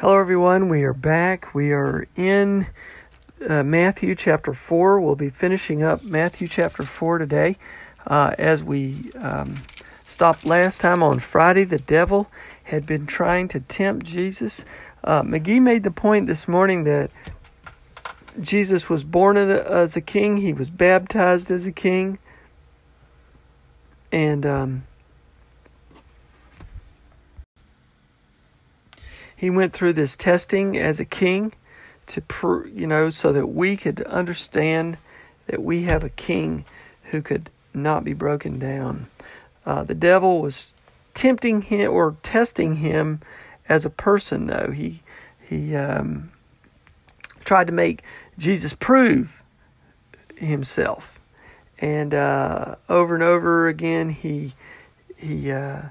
Hello, everyone. We are back. We are in uh, Matthew chapter 4. We'll be finishing up Matthew chapter 4 today. Uh, as we um, stopped last time on Friday, the devil had been trying to tempt Jesus. Uh, McGee made the point this morning that Jesus was born as a king, he was baptized as a king, and um, he went through this testing as a king to pr- you know so that we could understand that we have a king who could not be broken down. Uh, the devil was tempting him or testing him as a person though. He he um, tried to make jesus prove himself. And uh, over and over again he he uh,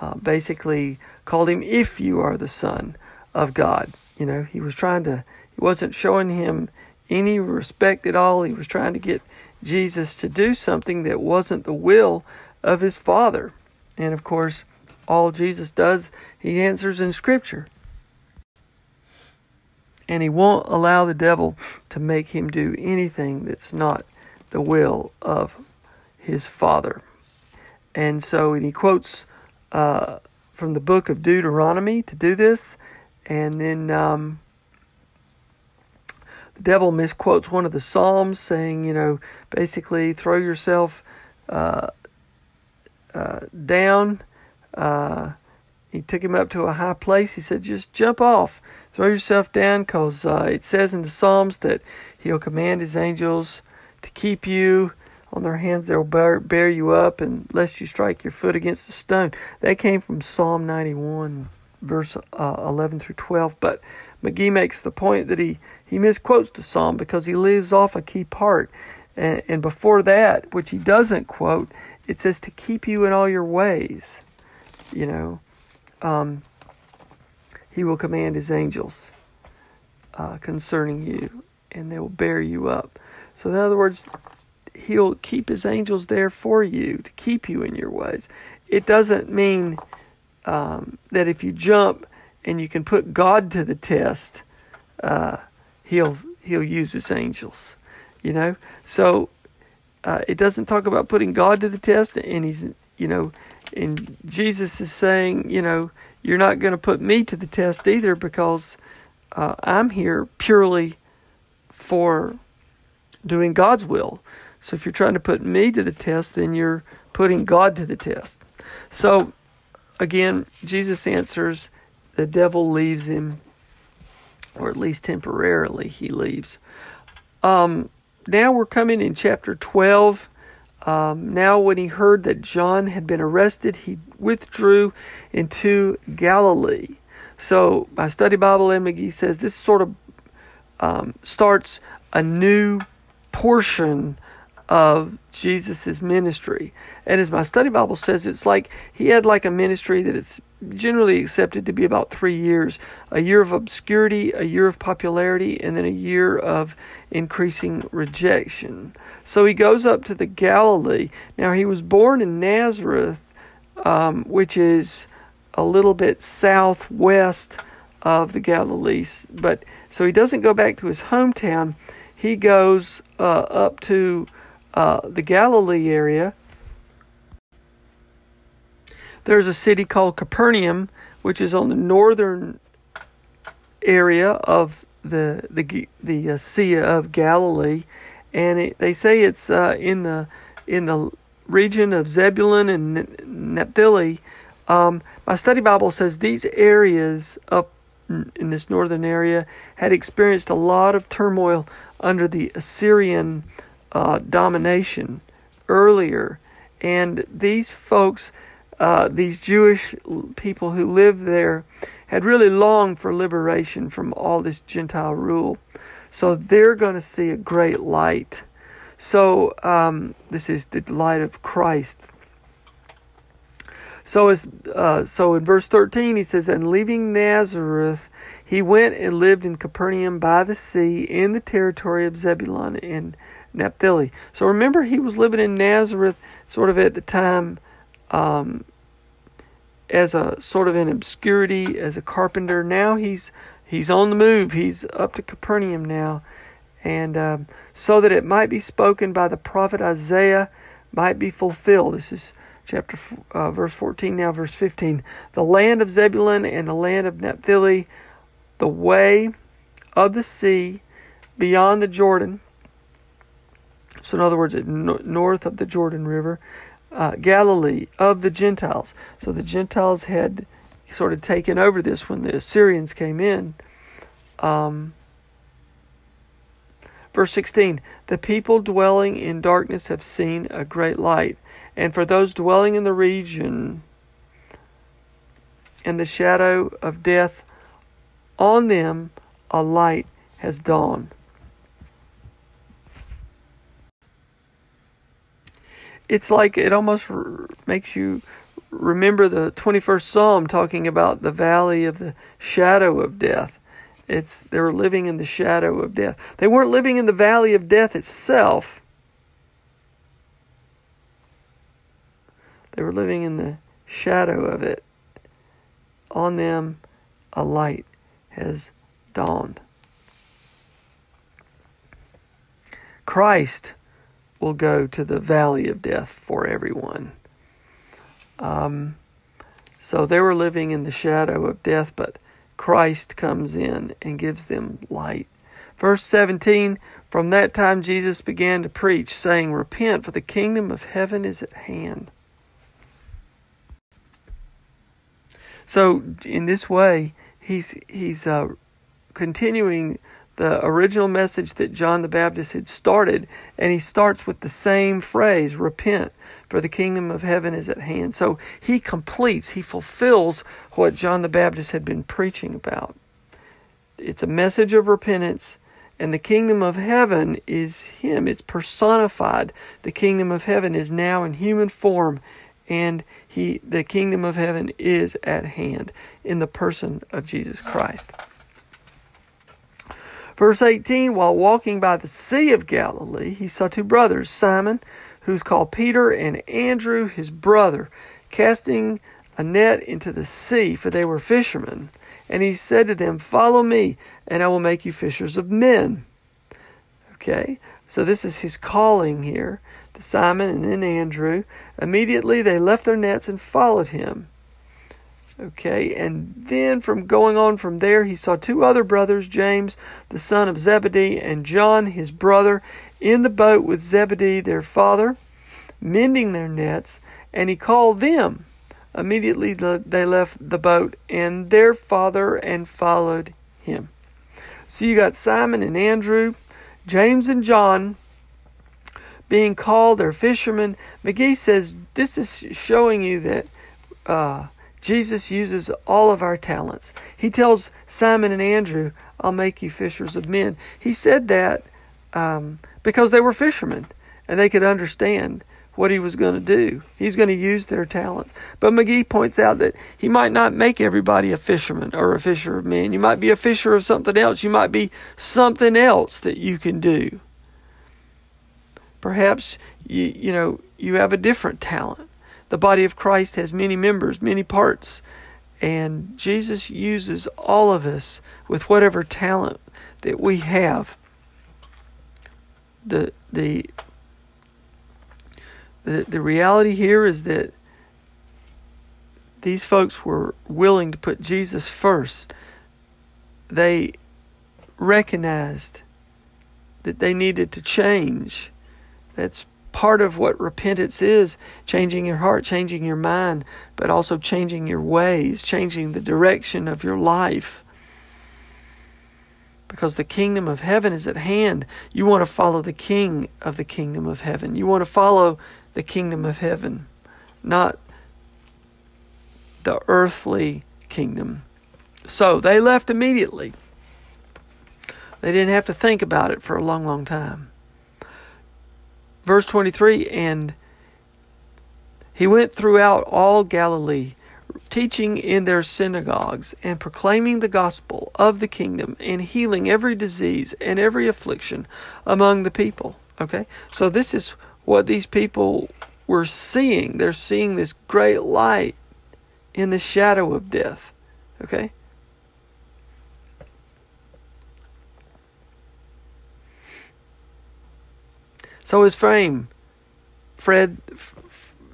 uh basically called him if you are the son of God. You know, he was trying to, he wasn't showing him any respect at all. He was trying to get Jesus to do something that wasn't the will of his Father. And of course, all Jesus does, he answers in Scripture. And he won't allow the devil to make him do anything that's not the will of his Father. And so, and he quotes uh, from the book of Deuteronomy to do this, and then um, the devil misquotes one of the Psalms, saying, you know, basically throw yourself uh, uh, down. Uh, he took him up to a high place. He said, just jump off, throw yourself down, because uh, it says in the Psalms that he'll command his angels to keep you on their hands they'll bear, bear you up, and lest you strike your foot against a stone. That came from Psalm 91, verse uh, 11 through 12. But McGee makes the point that he, he misquotes the psalm because he leaves off a key part. And, and before that, which he doesn't quote, it says to keep you in all your ways. You know, um, he will command his angels uh, concerning you, and they will bear you up. So, in other words, he'll keep his angels there for you to keep you in your ways. It doesn't mean um, that if you jump and you can put God to the test, uh, he'll he'll use his angels. You know, so uh, it doesn't talk about putting God to the test, and he's you know, and Jesus is saying, you know, you're not going to put me to the test either because uh, I'm here purely for doing God's will. So if you're trying to put me to the test, then you're putting God to the test. So again, Jesus answers, the devil leaves him, or at least temporarily he leaves. Um, now we're coming in chapter 12. Um, now, when he heard that John had been arrested, he withdrew into Galilee. So, my study Bible, M. McGee says this sort of um, starts a new portion of Jesus' ministry. And as my study Bible says, it's like he had like a ministry that it's generally accepted to be about three years a year of obscurity, a year of popularity, and then a year of increasing rejection. So he goes up to the Galilee. Now, he was born in Nazareth. um, which is a little bit southwest of the Galilee. But so he doesn't go back to his hometown. He goes uh, up to uh, the Galilee area. There's a city called Capernaum, which is on the northern area of the the the uh, Sea of Galilee, and it, they say it's uh, in the in the region of Zebulun and Naphtali. Um, my study Bible says these areas up in this northern area had experienced a lot of turmoil under the Assyrian uh, domination earlier, and these folks, uh, these Jewish people who lived there, had really longed for liberation from all this Gentile rule. So they're going to see a great light. So um, this is the light of Christ. So as uh, so in verse thirteen he says, and leaving Nazareth, he went and lived in Capernaum by the sea in the territory of Zebulun and Naphtali. So remember, he was living in Nazareth, sort of at the time. Um, as a sort of in obscurity as a carpenter. Now he's he's on the move. He's up to Capernaum now, and um, so that it might be spoken by the prophet Isaiah might be fulfilled. This is chapter uh, verse 14 now verse 15 the land of zebulun and the land of naphtali the way of the sea beyond the jordan so in other words north of the jordan river uh, Galilee of the Gentiles. So the Gentiles had sort of taken over this when the Assyrians came in. Um, verse 16 The people dwelling in darkness have seen a great light, and for those dwelling in the region and the shadow of death, on them a light has dawned. It's like it almost r- makes you remember the 21st Psalm talking about the valley of the shadow of death. It's they were living in the shadow of death. They weren't living in the valley of death itself. They were living in the shadow of it. On them a light has dawned. Christ will go to the valley of death for everyone. Um, so they were living in the shadow of death, but Christ comes in and gives them light. Verse 17 From that time Jesus began to preach, saying, Repent, for the kingdom of heaven is at hand. So, in this way, he's, he's uh, continuing the original message that John the Baptist had started, and he starts with the same phrase repent, for the kingdom of heaven is at hand. So he completes, he fulfills what John the Baptist had been preaching about. It's a message of repentance, and the kingdom of heaven is him. It's personified. The kingdom of heaven is now in human form, and he the kingdom of heaven is at hand in the person of Jesus Christ. Verse 18 While walking by the Sea of Galilee, he saw two brothers, Simon, who's called Peter, and Andrew, his brother, casting a net into the sea, for they were fishermen. And he said to them, Follow me, and I will make you fishers of men. Okay, so this is his calling here to Simon and then Andrew. Immediately they left their nets and followed him. Okay, and then from going on from there, he saw two other brothers, James, the son of Zebedee, and John, his brother, in the boat with Zebedee, their father, mending their nets, and he called them. Immediately they left the boat and their father and followed him. So you got Simon and Andrew, James and John being called, they're fishermen. McGee says this is showing you that. Uh, Jesus uses all of our talents. He tells Simon and Andrew, I'll make you fishers of men. He said that um, because they were fishermen and they could understand what he was going to do. He's going to use their talents. But McGee points out that he might not make everybody a fisherman or a fisher of men. You might be a fisher of something else. You might be something else that you can do. Perhaps you you know you have a different talent the body of Christ has many members, many parts, and Jesus uses all of us with whatever talent that we have. The the the, the reality here is that these folks were willing to put Jesus first. They recognized that they needed to change. That's part of what repentance is changing your heart, changing your mind, but also changing your ways, changing the direction of your life. Because the kingdom of heaven is at hand. You want to follow the king of the kingdom of heaven. You want to follow the kingdom of heaven, not the earthly kingdom. So they left immediately. They didn't have to think about it for a long, long time. Verse 23 And he went throughout all Galilee, teaching in their synagogues and proclaiming the gospel of the kingdom and healing every disease and every affliction among the people. Okay? So this is what these people were seeing. They're seeing this great light in the shadow of death. Okay? So his fame f-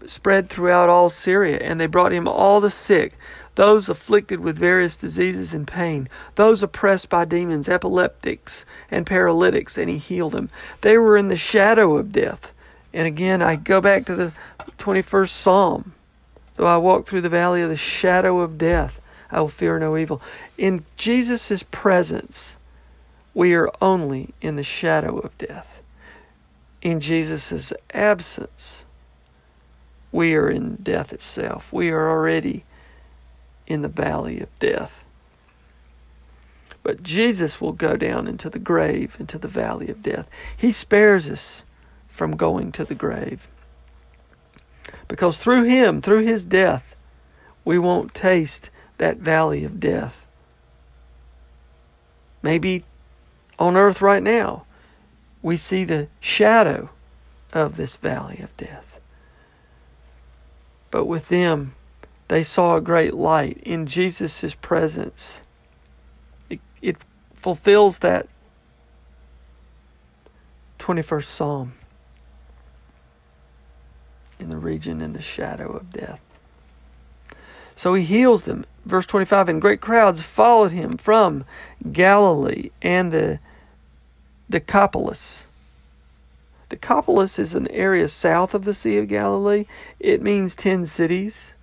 spread throughout all Syria, and they brought him all the sick, those afflicted with various diseases and pain, those oppressed by demons, epileptics, and paralytics, and he healed them. They were in the shadow of death. And again, I go back to the 21st Psalm. Though I walk through the valley of the shadow of death, I will fear no evil. In Jesus' presence, we are only in the shadow of death in Jesus' absence, we are in death itself. We are already in the valley of death. But Jesus will go down into the grave, into the valley of death. He spares us from going to the grave. Because through Him, through His death, we won't taste that valley of death. Maybe on earth right now, we see the shadow of this valley of death. But with them, they saw a great light in Jesus' presence. It, it fulfills that 21st Psalm in the region in the shadow of death. So he heals them. Verse 25 And great crowds followed him from Galilee and the Decapolis. Decapolis is an area south of the Sea of Galilee. It means 10 cities.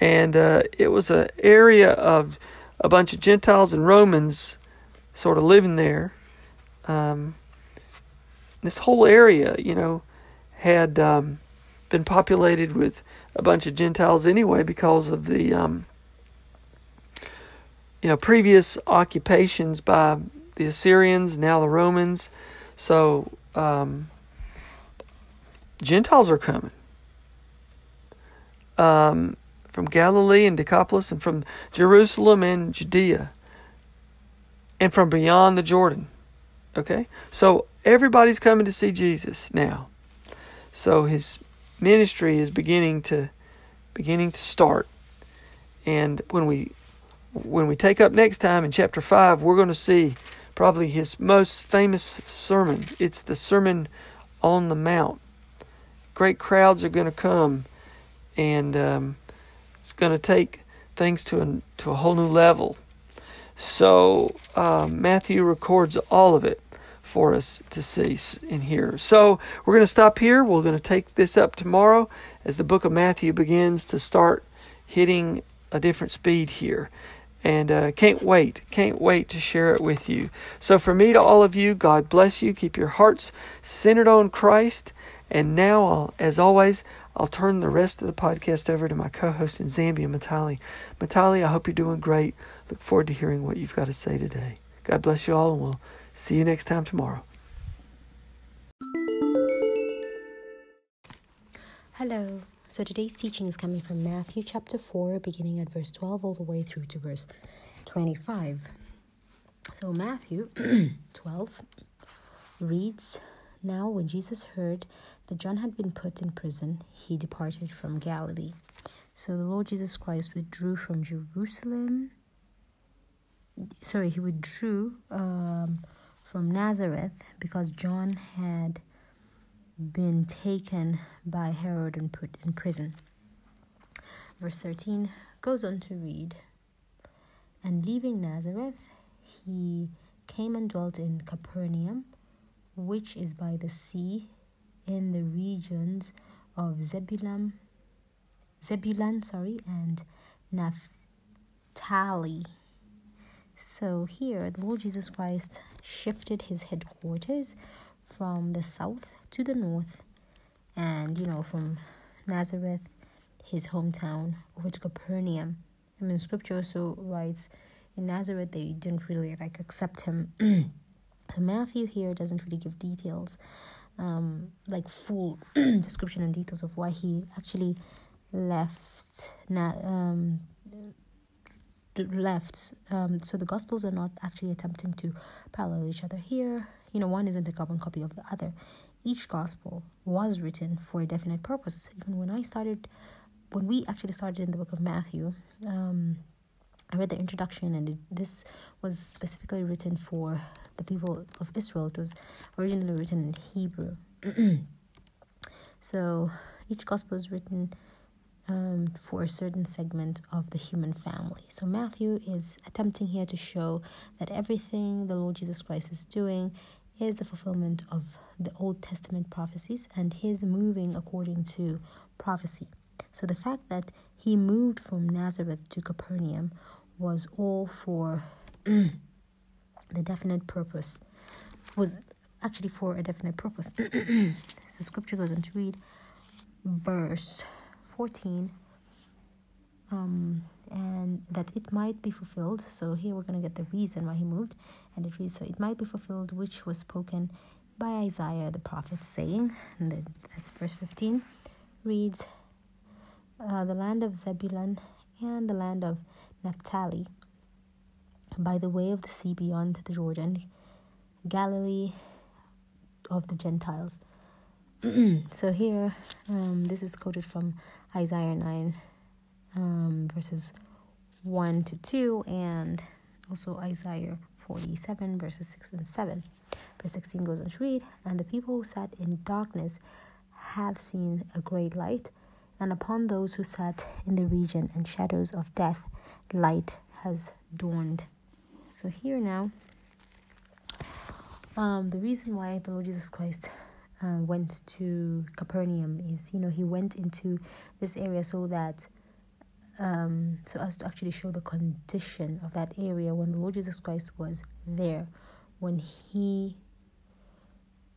And uh, it was an area of a bunch of Gentiles and Romans sort of living there. Um, this whole area, you know, had um, been populated with a bunch of Gentiles anyway because of the, um, you know, previous occupations by the Assyrians, now the Romans. So um, Gentiles are coming um, from Galilee and Decapolis, and from Jerusalem and Judea, and from beyond the Jordan. Okay, so everybody's coming to see Jesus now. So his ministry is beginning to beginning to start, and when we when we take up next time in chapter five, we're going to see probably his most famous sermon. It's the Sermon on the Mount. Great crowds are going to come, and um, it's going to take things to a, to a whole new level. So um, Matthew records all of it for us to see and hear. So we're going to stop here. We're going to take this up tomorrow as the book of Matthew begins to start hitting a different speed here and uh, can't wait, can't wait to share it with you. So, for me to all of you, God bless you. Keep your hearts centered on Christ. And now, I'll, as always, I'll turn the rest of the podcast over to my co host in Zambia, Matali. Matali, I hope you're doing great. Look forward to hearing what you've got to say today. God bless you all, and we'll see you next time tomorrow. Hello. So today's teaching is coming from Matthew chapter 4, beginning at verse 12 all the way through to verse 25. So Matthew 12 reads Now when Jesus heard that John had been put in prison, he departed from Galilee. So the Lord Jesus Christ withdrew from Jerusalem. Sorry, he withdrew um, from Nazareth because John had been taken by Herod and put in prison. Verse 13 goes on to read And leaving Nazareth, he came and dwelt in Capernaum, which is by the sea in the regions of Zebulun, Zebulun, sorry, and Naphtali. So here, the Lord Jesus Christ shifted his headquarters from the south to the north, and you know, from Nazareth, his hometown, over to Capernaum. I mean, Scripture also writes in Nazareth they didn't really like accept him. so Matthew here doesn't really give details, um, like full description and details of why he actually left. Na- um, left. Um, so the Gospels are not actually attempting to parallel each other here. You know, one isn't a carbon copy of the other. Each Gospel was written for a definite purpose. Even when I started, when we actually started in the book of Matthew, um, I read the introduction, and it, this was specifically written for the people of Israel. It was originally written in Hebrew. so each gospel is written um, for a certain segment of the human family. So Matthew is attempting here to show that everything the Lord Jesus Christ is doing is the fulfillment of the Old Testament prophecies and his moving according to prophecy. So the fact that he moved from Nazareth to Capernaum was all for the definite purpose, was actually for a definite purpose. so scripture goes on to read verse 14 um, and that it might be fulfilled. So here we're going to get the reason why he moved, and it reads, So it might be fulfilled, which was spoken by Isaiah the prophet, saying, and then that's verse 15, reads, uh, The land of Zebulun and the land of Naphtali, by the way of the sea beyond the Jordan, Galilee of the Gentiles. so here, um, this is quoted from Isaiah 9, um, verses 1 to 2, and also Isaiah 47, verses 6 and 7. Verse 16 goes on to read, And the people who sat in darkness have seen a great light, and upon those who sat in the region and shadows of death, light has dawned. So here now, um, the reason why the Lord Jesus Christ uh, went to Capernaum is, you know, he went into this area so that, um, so as to actually show the condition of that area when the Lord Jesus Christ was there, when he,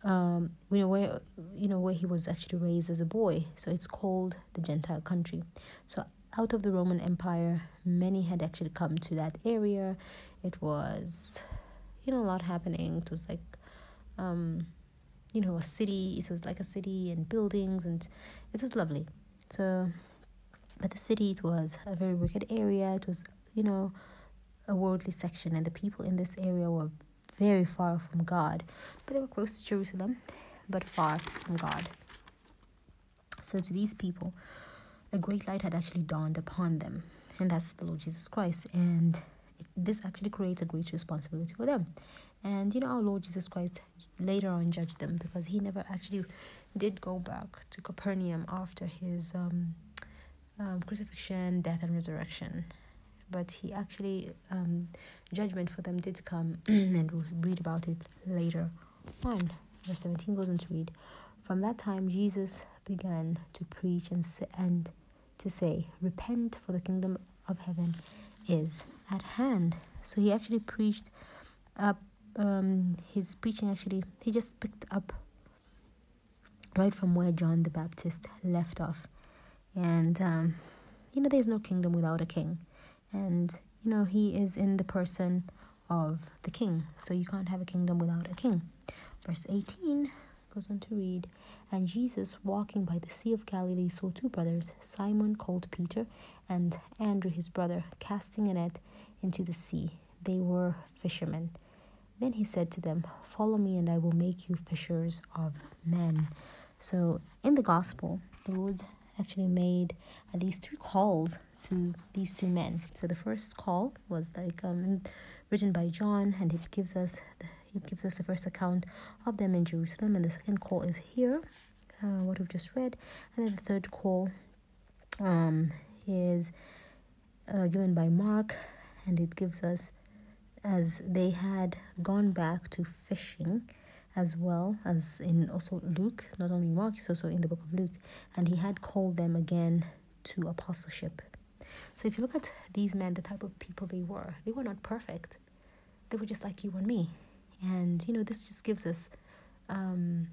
um, you know, where, you know, where he was actually raised as a boy. So it's called the Gentile country. So out of the Roman Empire, many had actually come to that area. It was, you know, a lot happening. It was like, um, you know, a city. It was like a city and buildings, and it was lovely. So, but the city, it was a very wicked area. It was, you know, a worldly section, and the people in this area were very far from God. But they were close to Jerusalem, but far from God. So, to these people, a great light had actually dawned upon them, and that's the Lord Jesus Christ. And this actually creates a great responsibility for them. And you know, our Lord Jesus Christ later on judged them because he never actually did go back to Capernaum after his um, um, crucifixion, death, and resurrection. But he actually, um, judgment for them did come, and we'll read about it later on. Verse 17 goes on to read From that time, Jesus began to preach and, and to say, Repent, for the kingdom of heaven is at hand. So he actually preached up um, his preaching, actually, he just picked up right from where John the Baptist left off. And, um, you know, there's no kingdom without a king. And, you know, he is in the person of the king. So you can't have a kingdom without a king. Verse 18 goes on to read And Jesus, walking by the Sea of Galilee, saw two brothers, Simon called Peter, and Andrew his brother, casting a net into the sea. They were fishermen. Then he said to them, Follow me, and I will make you fishers of men. So in the gospel, the Lord actually made at least three calls to these two men. So the first call was like um, written by John, and it gives us the, it gives us the first account of them in Jerusalem, and the second call is here, uh, what we've just read, and then the third call um, is uh, given by Mark, and it gives us as they had gone back to fishing as well as in also Luke, not only Mark, it's also in the book of Luke, and he had called them again to apostleship. So if you look at these men, the type of people they were, they were not perfect. They were just like you and me. And you know, this just gives us um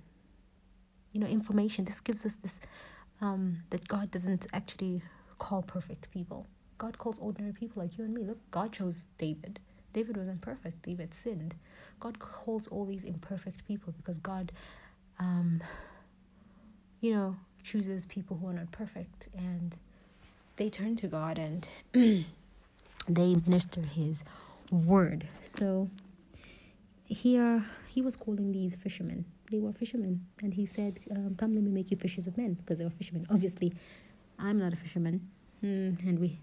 you know information. This gives us this um that God doesn't actually call perfect people. God calls ordinary people like you and me. Look, God chose David. David was imperfect. David sinned. God calls all these imperfect people because God, um, you know, chooses people who are not perfect and they turn to God and they minister His word. So here he was calling these fishermen. They were fishermen, and he said, um, "Come, let me make you fishers of men," because they were fishermen. Obviously, I'm not a fisherman, mm, and we,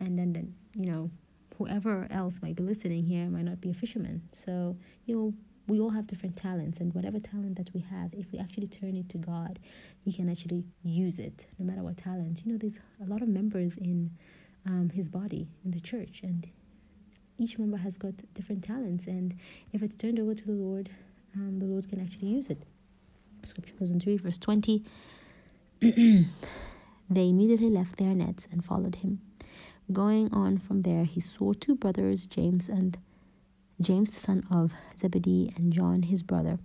and then then you know whoever else might be listening here might not be a fisherman. So, you know, we all have different talents, and whatever talent that we have, if we actually turn it to God, He can actually use it, no matter what talent. You know, there's a lot of members in um, His body, in the church, and each member has got different talents, and if it's turned over to the Lord, um, the Lord can actually use it. Scripture goes verse 20. they immediately left their nets and followed him. Going on from there, he saw two brothers, James and James, the son of Zebedee, and John, his brother,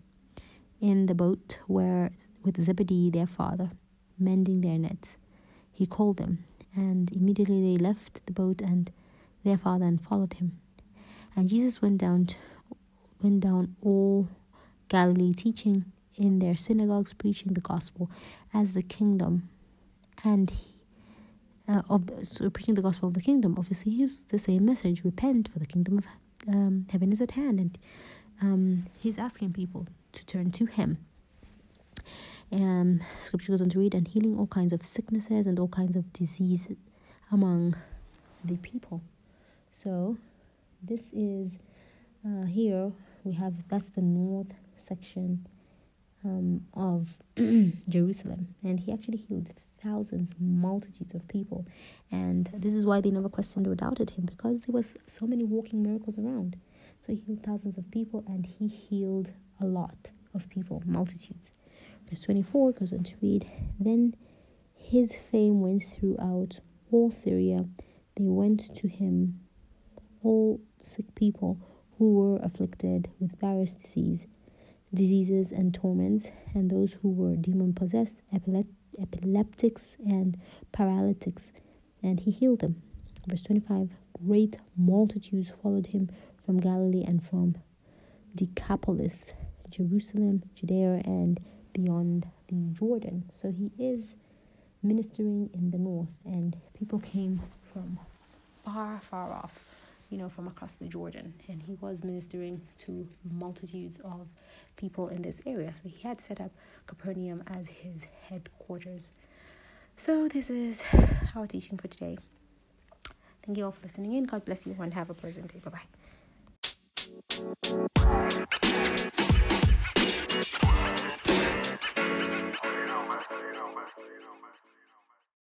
in the boat where with Zebedee, their father, mending their nets. He called them, and immediately they left the boat and their father and followed him. And Jesus went down, to, went down all Galilee, teaching in their synagogues, preaching the gospel as the kingdom, and he uh, of the, so preaching the gospel of the kingdom. Obviously, he's the same message: repent, for the kingdom of um, heaven is at hand, and um, he's asking people to turn to him. And scripture goes on to read and healing all kinds of sicknesses and all kinds of diseases among the people. So, this is uh, here we have that's the north section um, of Jerusalem, and he actually healed thousands, multitudes of people. And this is why they never questioned or doubted him because there was so many walking miracles around. So he healed thousands of people and he healed a lot of people, multitudes. Verse 24 goes on to read Then his fame went throughout all Syria. They went to him, all sick people who were afflicted with various disease, diseases and torments, and those who were demon possessed, epileptic epileptics and paralytics, and he healed them. Verse 25 Great multitudes followed him from Galilee and from Decapolis, Jerusalem, Judea, and beyond the Jordan. So he is ministering in the north, and people came from far, far off, you know, from across the Jordan, and he was ministering to multitudes of people in this area. So he had set up Capernaum as his headquarters. So this is our teaching for today. Thank you all for listening in. God bless you and have a pleasant day. Bye bye.